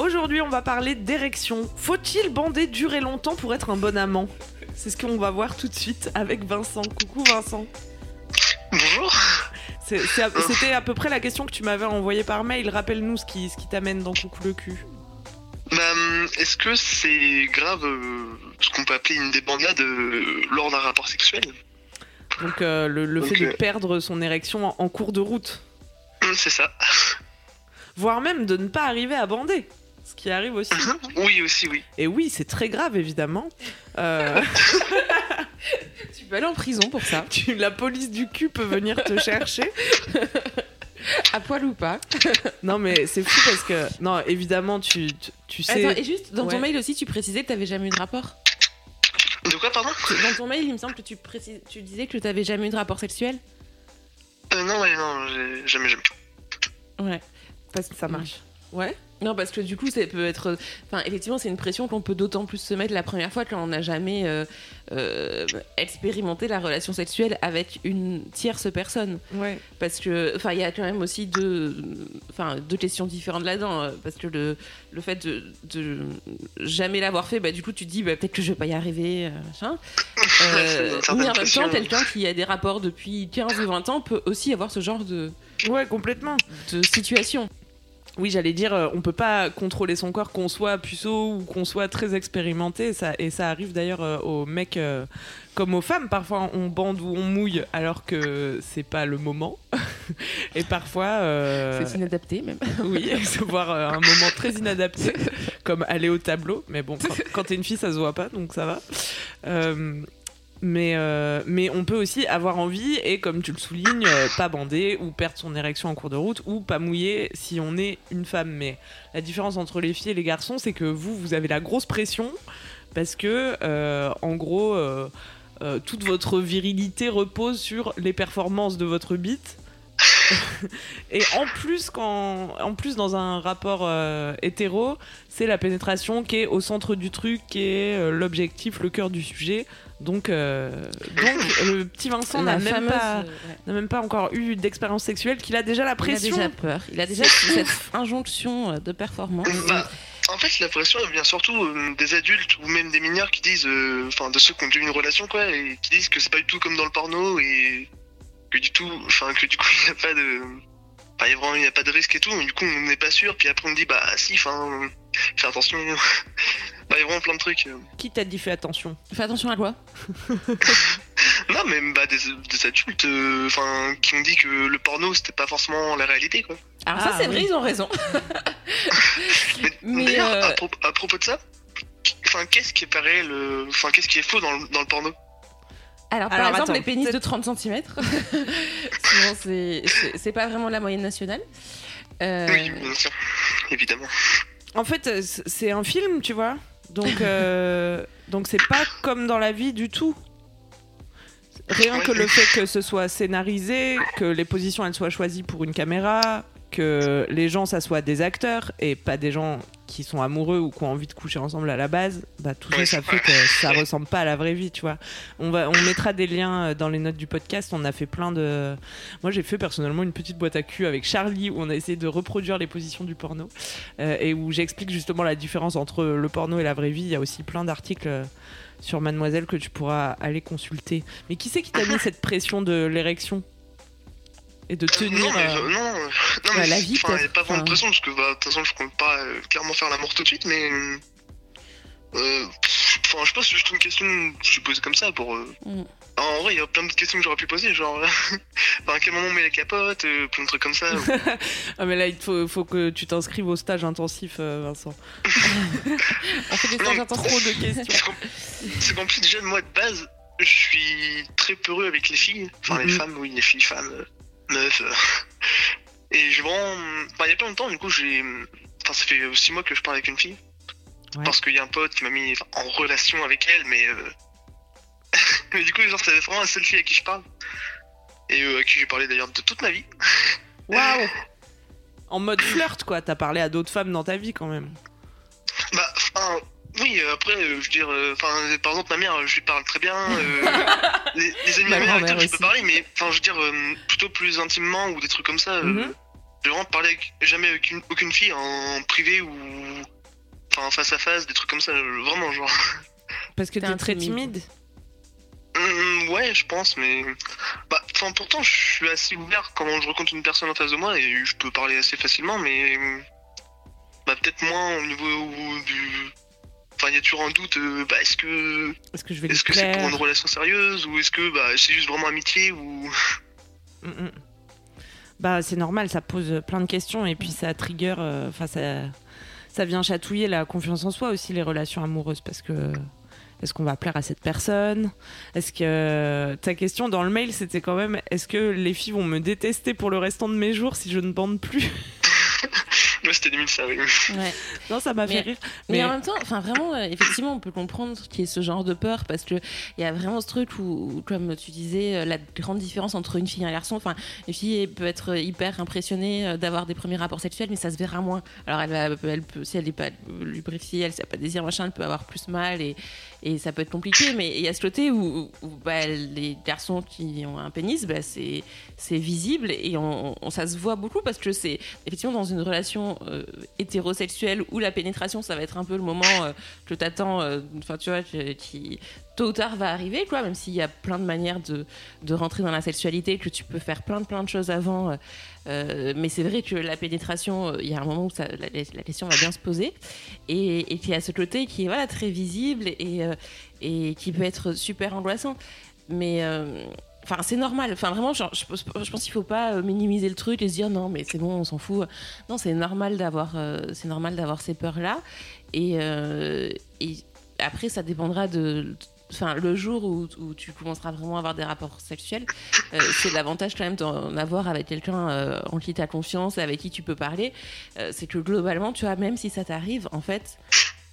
Aujourd'hui, on va parler d'érection. Faut-il bander durer longtemps pour être un bon amant? C'est ce qu'on va voir tout de suite avec Vincent. Coucou Vincent. Bonjour. C'était à peu près la question que tu m'avais envoyée par mail. Rappelle-nous ce qui, ce qui t'amène dans Coucou le cul. Bah, hum, est-ce que c'est grave euh, ce qu'on peut appeler une débandade euh, lors d'un rapport sexuel? Donc euh, le, le fait de perdre son érection en, en cours de route. Hum, C'est ça. Voire même de ne pas arriver à bander. Qui arrive aussi. Oui, aussi, oui. Et oui, c'est très grave évidemment. Euh, Tu peux aller en prison pour ça. tu- la police du cul peut venir te chercher. À poil ou pas. Non mais c'est fou parce que... Non, évidemment, tu, tu, tu sais... Attends, et juste, dans ton Ouais. mail aussi, tu précisais que t'avais jamais eu de rapport. De quoi, pardon? Dans ton mail, il me semble que tu, précises, tu disais que t'avais jamais eu de rapport sexuel. euh, Non, ouais, non, j'ai- jamais, jamais. Ouais. Parce que ça marche. Ouais Non, parce que du coup, ça peut être. Enfin, effectivement, c'est une pression qu'on peut d'autant plus se mettre la première fois quand on n'a jamais euh, euh, expérimenté la relation sexuelle avec une tierce personne. Ouais. Parce que, enfin, il y a quand même aussi deux, enfin, deux questions différentes là-dedans. euh, Parce que le, le fait de, de jamais l'avoir fait, bah, du coup, tu te dis, bah, peut-être que je vais pas y arriver, machin. Euh, mais en même temps, quelqu'un qui a des rapports depuis 15 ou 20 ans peut aussi avoir ce genre de, Ouais, complètement. de situation. Oui, j'allais dire, euh, on peut pas contrôler son corps, qu'on soit puceau ou qu'on soit très expérimenté. Ça, et ça arrive d'ailleurs euh, aux mecs euh, comme aux femmes. Parfois, on bande ou on mouille alors que c'est pas le moment. et parfois, euh, C'est inadapté, même. oui, se voir euh, un moment très inadapté, comme aller au tableau. Mais bon, quand, quand t'es une fille, ça se voit pas, donc ça va. Mais, euh, mais on peut aussi avoir envie et, comme tu le soulignes, euh, pas bander ou perdre son érection en cours de route ou pas mouiller si on est une femme. Mais la différence entre les filles et les garçons, c'est que vous, vous avez la grosse pression parce que, euh, en gros, toute votre virilité repose sur les performances de votre bite. Et en plus, quand, en plus dans un rapport hétéro, c'est la pénétration qui est au centre du truc, qui est l'objectif, le cœur du sujet. Donc, euh, donc le petit Vincent n'a même, pas, euh, ouais. même pas encore eu d'expérience sexuelle, qu'il a déjà la Il a pression. déjà peur. Il a déjà cette injonction euh, de performance. Bah, en fait, la pression, elle vient surtout euh, des adultes ou même des mineurs qui disent, euh, enfin, de ceux qui ont déjà eu une relation, quoi, et qui disent que c'est pas du tout comme dans le porno et que du tout, enfin, que du coup, il n'y a pas de. Enfin, il y a vraiment, il y a pas de risque et tout, mais du coup, on n'est pas sûr, puis après, on dit, bah, si, enfin, fais attention. Bah, il y a vraiment plein de trucs. Qui t'a dit fais attention Fais attention à quoi Non, mais bah, des, des adultes, euh, enfin, qui ont dit que le porno, c'était pas forcément la réalité, quoi. Alors Ah, ça, c'est vrai, ils ont raison. Mais, Mais, d'ailleurs, euh, à, propos- à propos de ça, enfin, qu'est-ce qui est pas réel, euh, enfin, qu'est-ce qui est faux dans le, dans le porno? Alors, par Alors, exemple, attends, les pénis de peut-être- 30 cm. Souvent, c'est- pas vraiment la moyenne nationale. Euh, Oui, bien sûr, évidemment. En fait, c'est un film, tu vois? Donc, euh, donc c'est pas comme dans la vie du tout. Rien que le fait que ce soit scénarisé, que les positions elles soient choisies pour une caméra, que les gens ça soit des acteurs et pas des gens qui sont amoureux ou qui ont envie de coucher ensemble à la base, bah tout ça ça fait que ça ressemble pas à la vraie vie, tu vois. On va on mettra des liens euh, dans les notes du podcast, on a fait plein de Moi j'ai fait personnellement une petite boîte à cul avec Charlie où on a essayé de reproduire les positions du porno euh, et où j'explique justement la différence entre le porno et la vraie vie. Il y a aussi plein d'articles euh, sur Mademoiselle que tu pourras aller consulter. Mais qui c'est qui t'a mis cette pression de l'érection? Et de tenir non, mais, euh, euh, non, euh, non, bah, mais la vie, enfin, pas vraiment de pression parce que bah, de toute façon, je compte pas euh, clairement faire la mort tout de suite, mais Enfin, je pense c'est juste une question que je suis posée comme ça pour. euh, Mm. En vrai, il y a plein d'autres questions que j'aurais pu poser, genre. à quel moment on met la capote, plein de trucs comme ça. Ah, mais là, il faut, faut que tu t'inscrives au stage intensif, Vincent. On fait des stages intensifs. Trop de questions. C'est plus, déjà, moi, de base, je suis très peureux avec les filles. Enfin, les femmes, oui, les filles, femmes, euh. Et je vraiment. Enfin, il y a pas longtemps, du coup, j'ai. Enfin, ça fait 6 mois que je parle avec une fille. Ouais. Parce qu'il y a un pote qui m'a mis en relation avec elle, mais. euh, mais du coup, genre, c'est vraiment la seule fille à qui je parle. Et euh, à qui j'ai parlé d'ailleurs de toute ma vie. Waouh En mode flirt, quoi. T'as parlé à d'autres femmes dans ta vie, quand même. Oui, euh, après, euh, je veux dire, euh, enfin, euh, par exemple, ma mère, je lui parle très bien. euh, les, les amis de Ma ma mère, avec qui je peux parler, mais enfin, je veux dire, euh, plutôt plus intimement ou des trucs comme ça. euh, Mhm. J'ai vraiment parlé avec, jamais avec une- aucune fille en privé ou. Enfin, face à face, des trucs comme ça, euh, vraiment, genre. Parce que T'es très timide. Hum, ouais, je pense, mais. Bah, enfin, pourtant, je suis assez ouvert quand je rencontre une personne en face de moi et je peux parler assez facilement, mais. Bah, peut-être moins au niveau du. Enfin, il y a toujours un doute, euh, bah, est-ce que. Est-ce que je vais Est-ce que c'est pour une relation sérieuse ou est-ce que bah, c'est juste vraiment amitié ou. Mm, mm. Bah, c'est normal, ça pose plein de questions et puis ça trigger. euh, Enfin, ça, ça vient chatouiller la confiance en soi aussi, les relations amoureuses. Parce que. Est-ce qu'on va plaire à cette personne? Est-ce que. Ta question dans le mail, c'était quand même est-ce que les filles vont me détester pour le restant de mes jours si je ne bande plus? Moi, c'était 2005, oui. Ouais. Non, ça m'a fait Mais- rire. Mais, Mais- en même temps, enfin vraiment, euh, effectivement, on peut comprendre qu'il y ait ce genre de peur parce que il y a vraiment ce truc où, où, comme tu disais, euh, la grande différence entre une fille et un garçon. Enfin, une fille peut être hyper impressionnée euh, d'avoir des premiers rapports sexuels, mais ça se verra moins. Alors, elle, va, elle peut, si elle n'est pas lubrifiée, elle n'a pas de désir machin, elle peut avoir plus mal et, et ça peut être compliqué. Mais il y a ce côté où, où, bah, les garçons qui ont un pénis, bah, c'est c'est visible et on, on- ça se voit beaucoup parce que c'est effectivement dans une relation euh, hétérosexuelle où la pénétration ça va être un peu le moment euh, que t'attends euh, enfin tu vois qui, tôt ou tard va arriver quoi même s'il y a plein de manières de, de rentrer dans la sexualité que tu peux faire plein de plein de choses avant euh, euh, mais c'est vrai que la pénétration euh, il y a un moment où la, la question va bien se poser. Et, et qu'il y a ce côté qui est voilà très visible et, euh, et qui peut être super angoissant. Mais euh, C'est normal. Enfin, vraiment, je, pense qu'il faut pas euh, minimiser le truc et se dire non, mais c'est bon, on s'en fout. Non, c'est normal d'avoir, euh, c'est normal d'avoir ces peurs-là. Et, euh, et après, ça dépendra de. Enfin, le jour où, tu commenceras vraiment à avoir des rapports sexuels, c'est l'avantage quand même d'en avoir avec quelqu'un en qui tu as confiance avec qui tu peux parler. C'est que globalement, tu vois, même si ça t'arrive, en fait,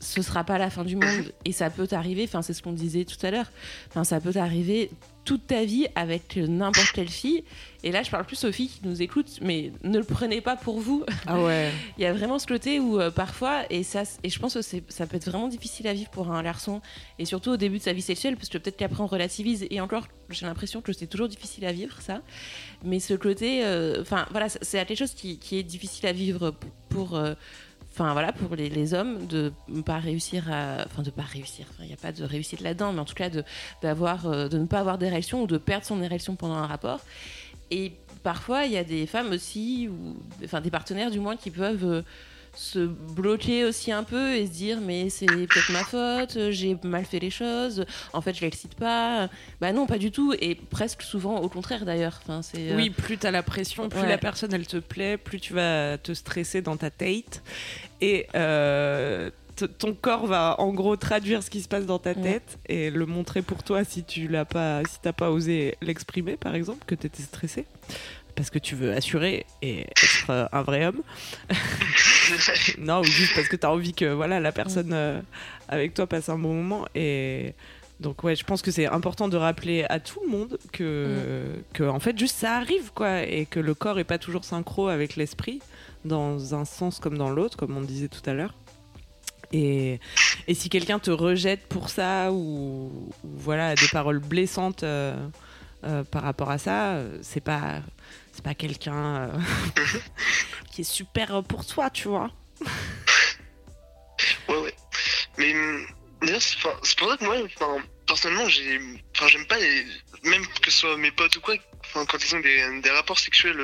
ce sera pas la fin du monde et ça peut t'arriver. Enfin, c'est ce qu'on disait tout à l'heure. Enfin, ça peut t'arriver toute ta vie avec n'importe quelle fille. Et là, je parle plus aux filles qui nous écoutent, mais ne le prenez pas pour vous. Ah ouais. Il y a vraiment ce côté où euh, parfois, et, ça, et je pense que ça peut être vraiment difficile à vivre pour un garçon, et surtout au début de sa vie sexuelle, parce que peut-être qu'après on relativise, et encore, j'ai l'impression que c'est toujours difficile à vivre ça. Mais ce côté, euh, enfin voilà, c'est- quelque chose qui, qui est difficile à vivre pour. euh, Enfin voilà, pour les, hommes, de ne pas réussir. Enfin, de pas réussir. Il n'y a pas de réussite là-dedans, mais en tout cas, de, d'avoir, euh, de ne pas avoir d'érection ou de perdre son érection pendant un rapport. Et parfois, il y a des femmes aussi, enfin des partenaires du moins, qui peuvent euh, se bloquer aussi un peu et se dire mais c'est peut-être ma faute, j'ai mal fait les choses, en fait je l'excite pas. Bah non, pas du tout, et presque souvent au contraire d'ailleurs. Enfin, c'est, euh, Oui, plus t'as la pression, plus Ouais. la personne elle te plaît, plus tu vas te stresser dans ta date. Et euh, t- ton corps va en gros traduire ce qui se passe dans ta Ouais. tête et le montrer pour toi si tu l'as pas, si t'as pas osé l'exprimer par exemple, que t'étais stressé. Parce que tu veux assurer et être un vrai homme. non, ou juste parce que t'as envie que voilà, la personne euh, avec toi passe un bon moment. Et donc, ouais, je pense que c'est important de rappeler à tout le monde que, que en fait, juste ça arrive, quoi. Et que le corps est pas toujours synchro avec l'esprit, dans un sens comme dans l'autre, comme on disait tout à l'heure. Et, et si quelqu'un te rejette pour ça, ou, ou voilà, des paroles blessantes. euh, euh, par rapport à ça, euh, c'est pas c'est pas quelqu'un euh, qui est super pour toi, tu vois. Ouais, ouais. Mais hum, d'ailleurs, c'est pour ça que moi, personnellement, j'aime pas les, même que ce soit mes potes ou quoi, quand ils ont des, des rapports sexuels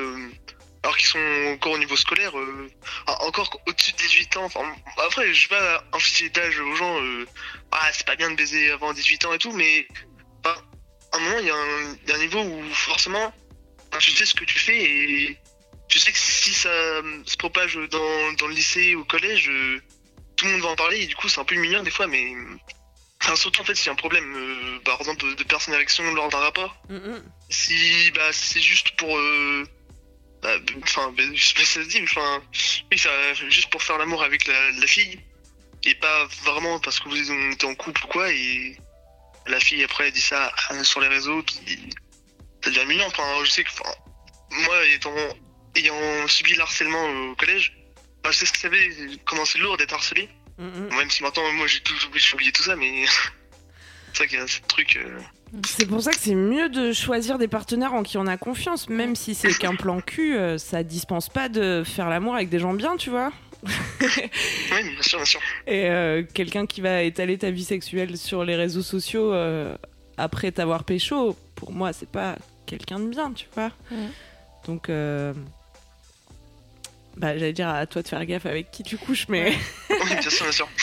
alors qu'ils sont encore au niveau scolaire, encore au-dessus de 18 ans. Après, je vais pas infliger d'âge aux gens. ah, c'est pas bien de baiser avant 18 ans et tout, mais un moment, il y, a un- il y a un niveau où forcément, enfin, tu sais ce que tu fais et tu sais que si ça euh, se propage dans, dans le lycée ou au collège, euh, tout le monde va en parler et du coup, c'est un peu humiliant des fois, mais. Enfin, surtout en fait, s'il y a un problème, euh, par exemple, de personne érection lors d'un rapport, Mm, si bah, c'est juste pour. bah, Enfin, bah, je sais pas si ça se dit, mais enfin. Oui, ça, juste pour faire l'amour avec la, la fille. Et pas vraiment parce que vous êtes en couple ou quoi. Et la fille, après, elle dit ça sur les réseaux. Puis ça devient mignon. Enfin, je sais que. Enfin, moi, étant, ayant subi le harcèlement au collège, bah, je sais ce que ça fait, comment c'est lourd d'être harcelé. Mm. Même si maintenant, moi, j'ai tout oublié, oublié tout ça, mais. c'est vrai qu'il y a ce truc. euh, C'est pour ça que c'est mieux de choisir des partenaires en qui on a confiance, même si c'est qu'un plan cul, euh, ça dispense pas de faire l'amour avec des gens bien, tu vois. Oui, bien sûr, bien sûr. Et euh, quelqu'un qui va étaler ta vie sexuelle sur les réseaux sociaux euh, après t'avoir pécho, pour moi, c'est pas quelqu'un de bien, tu vois. Donc, euh, bah, j'allais dire à toi de faire gaffe avec qui tu couches, mais. Oui, bien sûr, bien sûr.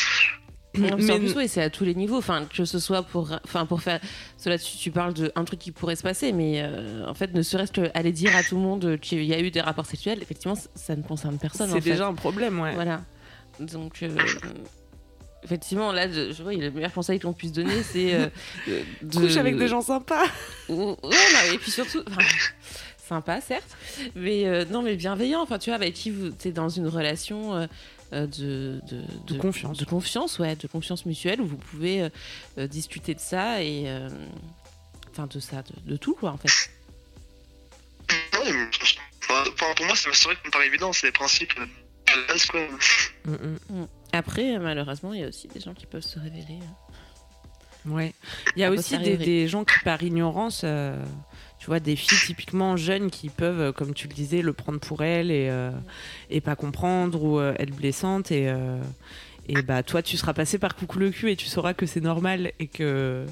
Non, mais plus, oui, c'est à tous les niveaux. Enfin, que ce soit pour, enfin, pour faire. Cela, tu, tu parles d'un truc qui pourrait se passer, mais euh, en fait, ne serait-ce qu'aller dire à tout le monde qu'il y a eu des rapports sexuels, effectivement, ça ne concerne personne. en c'est fait. déjà un problème, ouais. Voilà. Donc, euh, effectivement, là, je, je vois, le meilleur conseil qu'on puisse donner, c'est. euh, de- Couche avec des gens sympas. Ou- Ouais, non, et puis surtout. enfin, Sympa, certes, mais non, mais bienveillant. Enfin, tu vois, avec qui vous êtes dans une relation euh, de, de, De confiance. de confiance, ouais, de confiance mutuelle où vous pouvez euh, euh, discuter de ça et, euh, enfin, de ça, de, de tout, quoi, en fait. Ouais, enfin, pour moi, c'est c'est vrai que ça me paraît évident, c'est des principes quoi. Mm, mm. Après, euh, malheureusement, il y a aussi des gens qui peuvent se révéler. euh. Ouais. Il y a aussi des, gens qui, par ignorance, euh, tu vois, des filles typiquement jeunes qui peuvent, euh, comme tu le disais, le prendre pour elles et, euh, et pas comprendre ou euh, être blessante. Et, et bah, toi, tu seras passé par coucou le cul et tu sauras que c'est normal et que,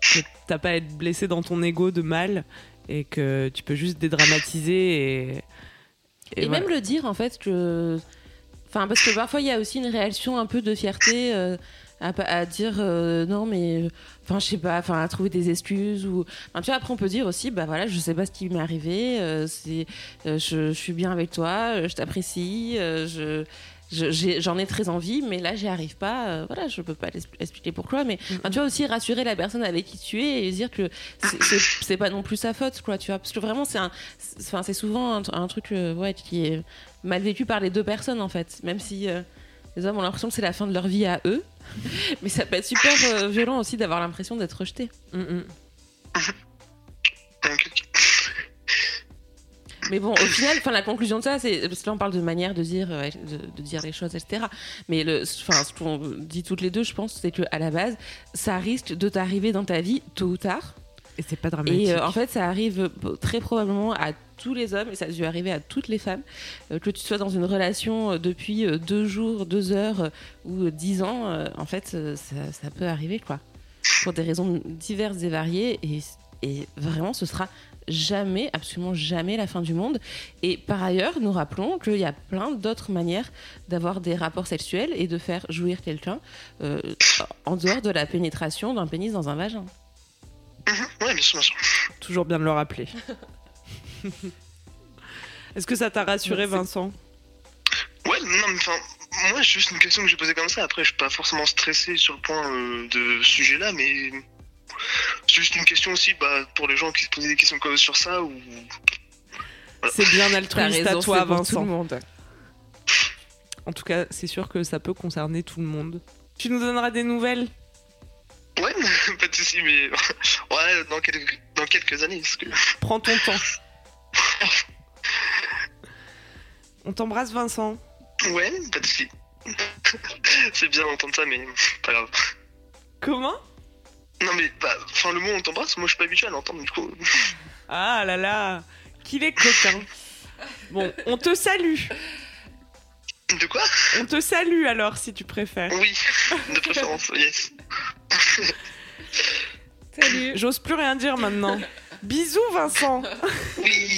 que t'as pas à être blessé dans ton ego de mal et que tu peux juste dédramatiser et. Et, voilà. même le dire, en fait, que. Enfin, parce que parfois, il y a aussi une réaction un peu de fierté à, à dire euh, non, mais. Enfin, je sais pas, enfin, à trouver des excuses. ou enfin, Tu vois, après, on peut dire aussi, bah voilà, je sais pas ce qui m'est arrivé, euh, c'est, euh, je, je suis bien avec toi, je t'apprécie, je. J'en ai, très envie, mais là, j'y arrive pas. euh, voilà, je peux pas expliquer pourquoi. Mais enfin, tu vois aussi rassurer la personne avec qui tu es et dire que c'est- c'est pas non plus sa faute, quoi. Tu vois, parce que vraiment, c'est c'est- enfin, c'est souvent un, un truc, euh, ouais, qui est mal vécu par les deux personnes en fait, même si euh, les hommes ont l'impression que c'est la fin de leur vie à eux, mais ça peut être super euh, violent aussi d'avoir l'impression d'être rejeté. Mm, mm. Mais bon, au final, enfin la conclusion de ça, c'est parce que là on parle de manière de dire, euh, de, de dire les choses, etc. Mais le, enfin, ce qu'on dit toutes les deux, je pense, c'est que à la base, ça risque de t'arriver dans ta vie tôt ou tard. Et c'est pas dramatique. Et euh, en fait, ça arrive euh, très probablement à tous les hommes et ça a dû arriver à toutes les femmes. Euh, que tu sois dans une relation euh, depuis euh, deux jours, deux heures ou dix ans, euh, en fait, ça, ça peut arriver, quoi. Pour des raisons diverses et variées. Et, et vraiment, ce sera jamais, absolument jamais la fin du monde. Et par ailleurs, nous rappelons qu'il y a plein d'autres manières d'avoir des rapports sexuels et de faire jouir quelqu'un euh, en dehors de la pénétration d'un pénis dans un vagin. ouais, bien sûr, bien sûr. Toujours bien de le rappeler. Est-ce que ça t'a rassuré. Vincent? Ouais, non, mais enfin, moi, c'est juste une question que j'ai posée comme ça. Après, je suis pas forcément stressé sur le point euh, de ce sujet-là, mais c'est juste une question aussi bah, pour les gens qui se posaient des questions comme sur ça ou. C'est bien altruiste à toi, c'est pour tout Vincent. le monde. En tout cas, c'est sûr que ça peut concerner tout le monde. Tu nous donneras des nouvelles? Ouais, pas de soucis, mais ouais, dans quelques, dans quelques années, parce que. Prends ton temps. On t'embrasse, Vincent. Ouais, pas de soucis. c'est bien d'entendre ça, mais pas grave. Comment? Non, mais bah, enfin, le mot on t'embrasse, moi je suis pas habitué à l'entendre, du coup. Ah là là Qu'il est coquin. Bon, on te salue. De quoi? On te salue alors, si tu préfères. Oui, de préférence, yes. Salut. J'ose plus rien dire maintenant. Bisous, Vincent. Oui.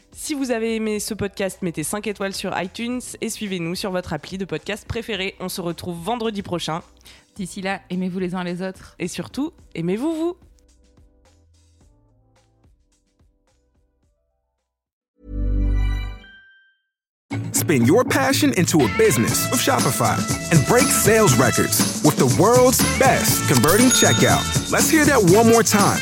Si vous avez aimé ce podcast, mettez 5 étoiles sur iTunes et suivez-nous sur votre appli de podcast préféré. On se retrouve vendredi prochain. D'ici là, aimez-vous les uns les autres. Et surtout, aimez-vous vous. Spin your passion into a business with Shopify and break sales records with the world's best converting checkout. Let's hear that one more time.